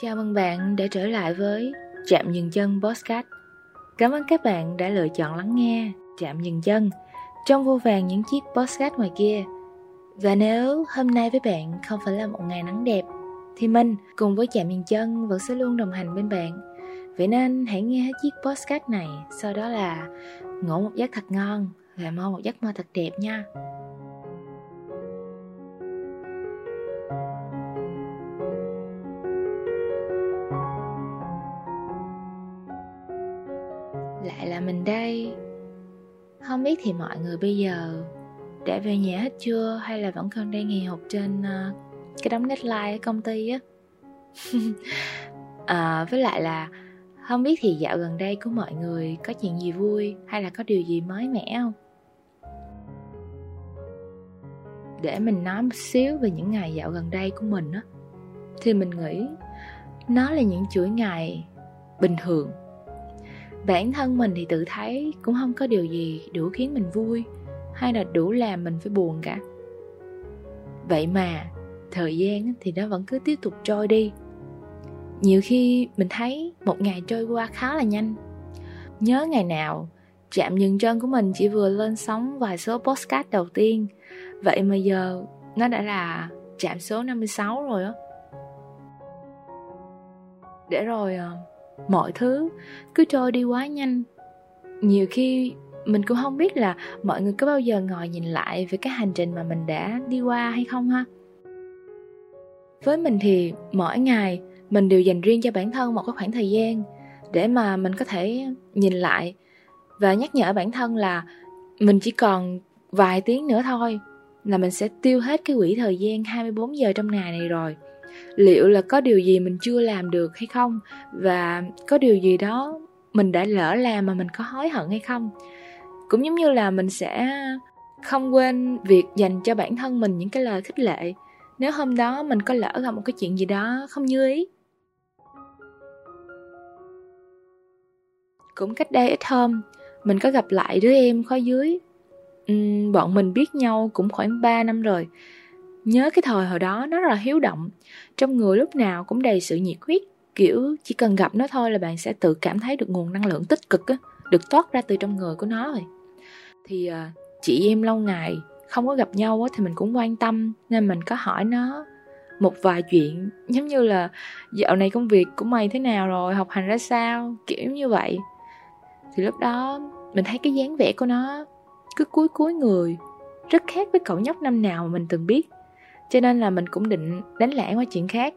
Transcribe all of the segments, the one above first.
Chào mừng bạn đã trở lại với Chạm Dừng Chân Podcast. Cảm ơn các bạn đã lựa chọn lắng nghe Chạm Dừng Chân trong vô vàng những chiếc podcast ngoài kia. Và nếu hôm nay với bạn không phải là một ngày nắng đẹp, thì mình cùng với Chạm Dừng Chân vẫn sẽ luôn đồng hành bên bạn. Vậy nên hãy nghe hết chiếc podcast này, sau đó là ngủ một giấc thật ngon và mơ một giấc mơ thật đẹp nha. Thì mọi người bây giờ đã về nhà hết chưa? Hay là vẫn còn đang nghỉ học trên uh, cái đống deadline ở công ty á? À, với lại là không biết thì dạo gần đây của mọi người có chuyện gì vui hay là có điều gì mới mẻ không? Để mình nói một xíu về những ngày dạo gần đây của mình á thì mình nghĩ nó là những chuỗi ngày bình thường bản thân mình thì tự thấy cũng không có điều gì đủ khiến mình vui hay là đủ làm mình phải buồn cả. Vậy mà thời gian thì nó vẫn cứ tiếp tục trôi đi. Nhiều khi mình thấy một ngày trôi qua khá là nhanh. Nhớ ngày nào chạm dừng chân của mình chỉ vừa lên sóng vài số postcard đầu tiên. Vậy mà giờ nó đã là chạm số 56 rồi á. Để rồi ờ, mọi thứ cứ trôi đi quá nhanh. Nhiều khi mình cũng không biết là mọi người có bao giờ ngồi nhìn lại về cái hành trình mà mình đã đi qua hay không ha. Với mình thì mỗi ngày mình đều dành riêng cho bản thân một cái khoảng thời gian để mà mình có thể nhìn lại và nhắc nhở bản thân là mình chỉ còn vài tiếng nữa thôi là mình sẽ tiêu hết cái quỹ thời gian 24 giờ trong ngày này rồi liệu là có điều gì mình chưa làm được hay không? Và có điều gì đó mình đã lỡ làm mà mình có hối hận hay không? Cũng giống như là mình sẽ không quên việc dành cho bản thân mình những cái lời khích lệ. Nếu hôm đó mình có lỡ gặp một cái chuyện gì đó không như ý. Cũng cách đây ít hôm mình có gặp lại đứa em khóa dưới. Uhm, bọn mình biết nhau cũng khoảng 3 năm rồi. Nhớ cái thời hồi đó nó rất là hiếu động. Trong người lúc nào cũng đầy sự nhiệt huyết Kiểu chỉ cần gặp nó thôi là bạn sẽ tự cảm thấy được nguồn năng lượng tích cực á Được toát ra từ trong người của nó rồi. Thì ờ, chị em lâu ngày không có gặp nhau á, thì mình cũng quan tâm Nên mình có hỏi nó một vài chuyện Giống như là dạo này công việc của mày thế nào rồi? Học hành ra sao? Kiểu như vậy. Thì lúc đó mình thấy cái dáng vẻ của nó Cứ cúi cúi người Rất khác với cậu nhóc năm nào mà mình từng biết cho nên là mình cũng định đánh lẻ qua chuyện khác.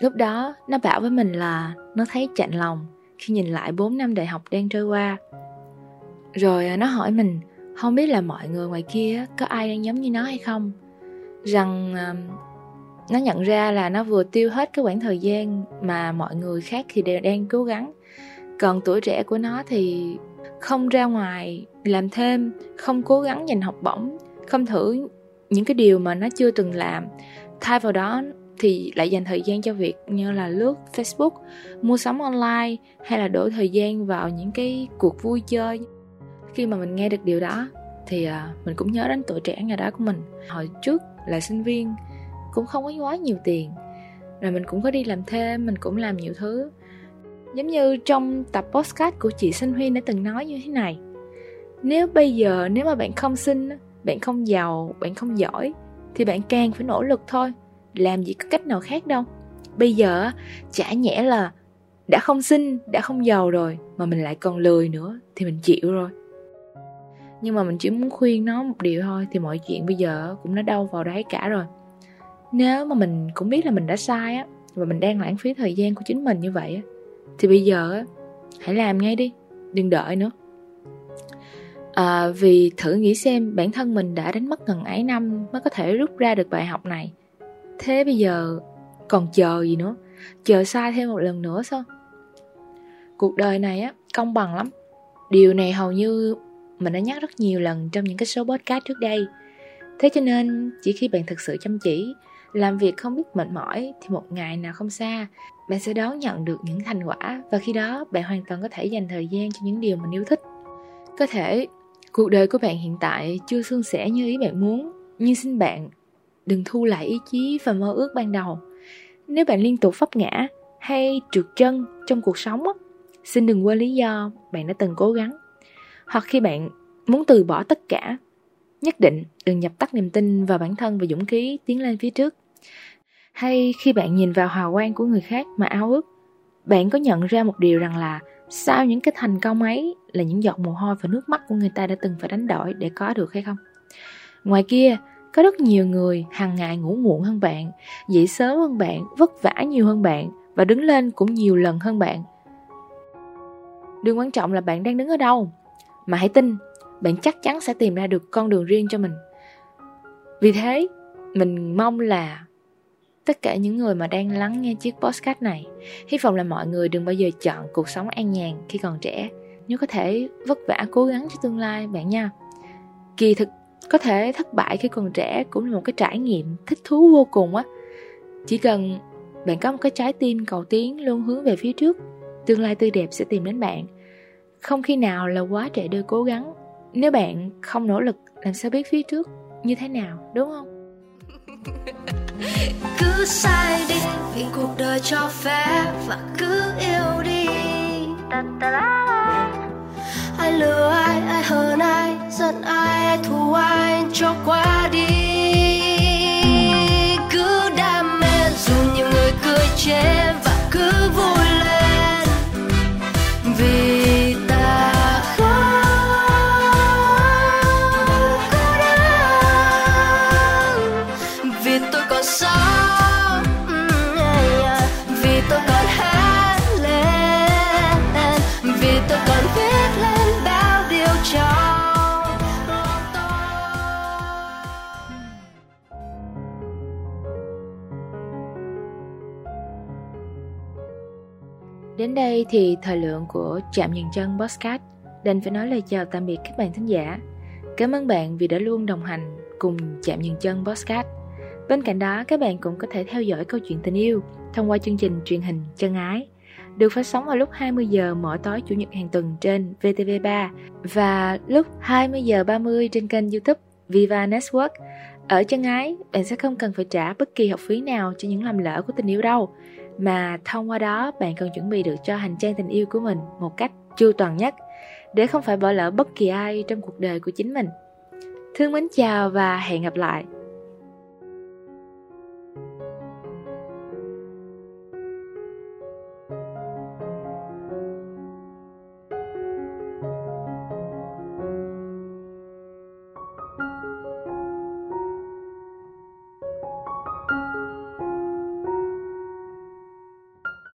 Lúc đó, nó bảo với mình là Nó thấy chạnh lòng Khi nhìn lại 4 năm đại học đang trôi qua. Rồi à, nó hỏi mình, Không biết là mọi người ngoài kia Có ai đang giống như nó hay không? Rằng à, Nó nhận ra là nó vừa tiêu hết cái khoảng thời gian Mà mọi người khác thì đều đang cố gắng. Còn tuổi trẻ của nó thì Không ra ngoài làm thêm, Không cố gắng giành học bổng, Không thử những cái điều mà nó chưa từng làm thay vào đó thì lại dành thời gian cho việc như là lướt Facebook, mua sắm online hay là đổ thời gian vào những cái cuộc vui chơi. Khi mà mình nghe được điều đó thì à, mình cũng nhớ đến tuổi trẻ ngày đó của mình. Hồi trước là sinh viên cũng không có quá nhiều tiền. Rồi mình cũng có đi làm thêm, mình cũng làm nhiều thứ. Giống như trong tập postcard của chị Sinh Huyên đã từng nói như thế này. Nếu bây giờ nếu mà bạn không xin bạn không giàu, bạn không giỏi, thì bạn càng phải nỗ lực thôi. Làm gì có cách nào khác đâu. Bây giờ chả nhẽ là đã không xinh, đã không giàu rồi, mà mình lại còn lười nữa, thì mình chịu rồi. Nhưng mà mình chỉ muốn khuyên nó một điều thôi, thì mọi chuyện bây giờ cũng đã đâu vào đấy cả rồi. Nếu mà mình cũng biết là mình đã sai á, và mình đang lãng phí thời gian của chính mình như vậy á, thì bây giờ á, hãy làm ngay đi, đừng đợi nữa à, vì thử nghĩ xem bản thân mình đã đánh mất gần ấy năm mới có thể rút ra được bài học này. Thế bây giờ còn chờ gì nữa? Chờ sai thêm một lần nữa sao? Cuộc đời này á công bằng lắm. Điều này hầu như mình đã nhắc rất nhiều lần trong những cái số podcast trước đây. Thế cho nên chỉ khi bạn thực sự chăm chỉ làm việc không biết mệt mỏi thì một ngày nào không xa bạn sẽ đón nhận được những thành quả. Và khi đó bạn hoàn toàn có thể dành thời gian cho những điều mình yêu thích. Có thể Cuộc đời của bạn hiện tại chưa suôn sẻ như ý bạn muốn, nhưng xin bạn đừng thu lại ý chí và mơ ước ban đầu. Nếu bạn liên tục vấp ngã, hay trượt chân trong cuộc sống xin đừng quên lý do bạn đã từng cố gắng. Hoặc khi bạn muốn từ bỏ tất cả, nhất định đừng nhập tắt niềm tin vào bản thân và dũng khí tiến lên phía trước. Hay khi bạn nhìn vào hào quang của người khác mà ao ước, bạn có nhận ra một điều rằng là sao những cái thành công ấy là những giọt mồ hôi và nước mắt của người ta đã từng phải đánh đổi để có được hay không? Ngoài kia, có rất nhiều người hàng ngày ngủ muộn hơn bạn, dậy sớm hơn bạn, vất vả nhiều hơn bạn và đứng lên cũng nhiều lần hơn bạn. Điều quan trọng là bạn đang đứng ở đâu, mà hãy tin, bạn chắc chắn sẽ tìm ra được con đường riêng cho mình. Vì thế, mình mong là tất cả những người mà đang lắng nghe chiếc podcast này, hy vọng là mọi người đừng bao giờ chọn cuộc sống an nhàn khi còn trẻ. Nếu có thể vất vả cố gắng cho tương lai bạn nha. Kỳ thực có thể thất bại khi còn trẻ cũng là một cái trải nghiệm thích thú vô cùng á. Chỉ cần bạn có một cái trái tim cầu tiến luôn hướng về phía trước tương lai tươi đẹp sẽ tìm đến bạn. Không khi nào là quá trẻ đưa cố gắng. Nếu bạn không nỗ lực làm sao biết phía trước như thế nào đúng không? cứ sai đi, vì cuộc đời cho phép và cứ yêu đi. Ai lừa ai ai hơn ai, giận ai ai thù ai, cho qua đi. Cứ đam mê dù nhiều người cười chết Đến đây thì thời lượng của Chạm Nhân Chân Podcast đành phải nói lời chào tạm biệt các bạn thính giả. Cảm ơn bạn vì đã luôn đồng hành cùng Chạm Nhân Chân Podcast. Bên cạnh đó, các bạn cũng có thể theo dõi câu chuyện tình yêu thông qua chương trình truyền hình Chân Ái được phát sóng vào lúc 20 giờ mỗi tối chủ nhật hàng tuần trên VTV3 và lúc 20 giờ 30 trên kênh YouTube Viva Network. Ở Chân Ái, bạn sẽ không cần phải trả bất kỳ học phí nào cho những lầm lỡ của tình yêu đâu mà thông qua đó, bạn cần chuẩn bị được cho hành trang tình yêu của mình một cách chu toàn nhất, để không phải bỏ lỡ bất kỳ ai trong cuộc đời của chính mình. Thương mến chào và hẹn gặp lại.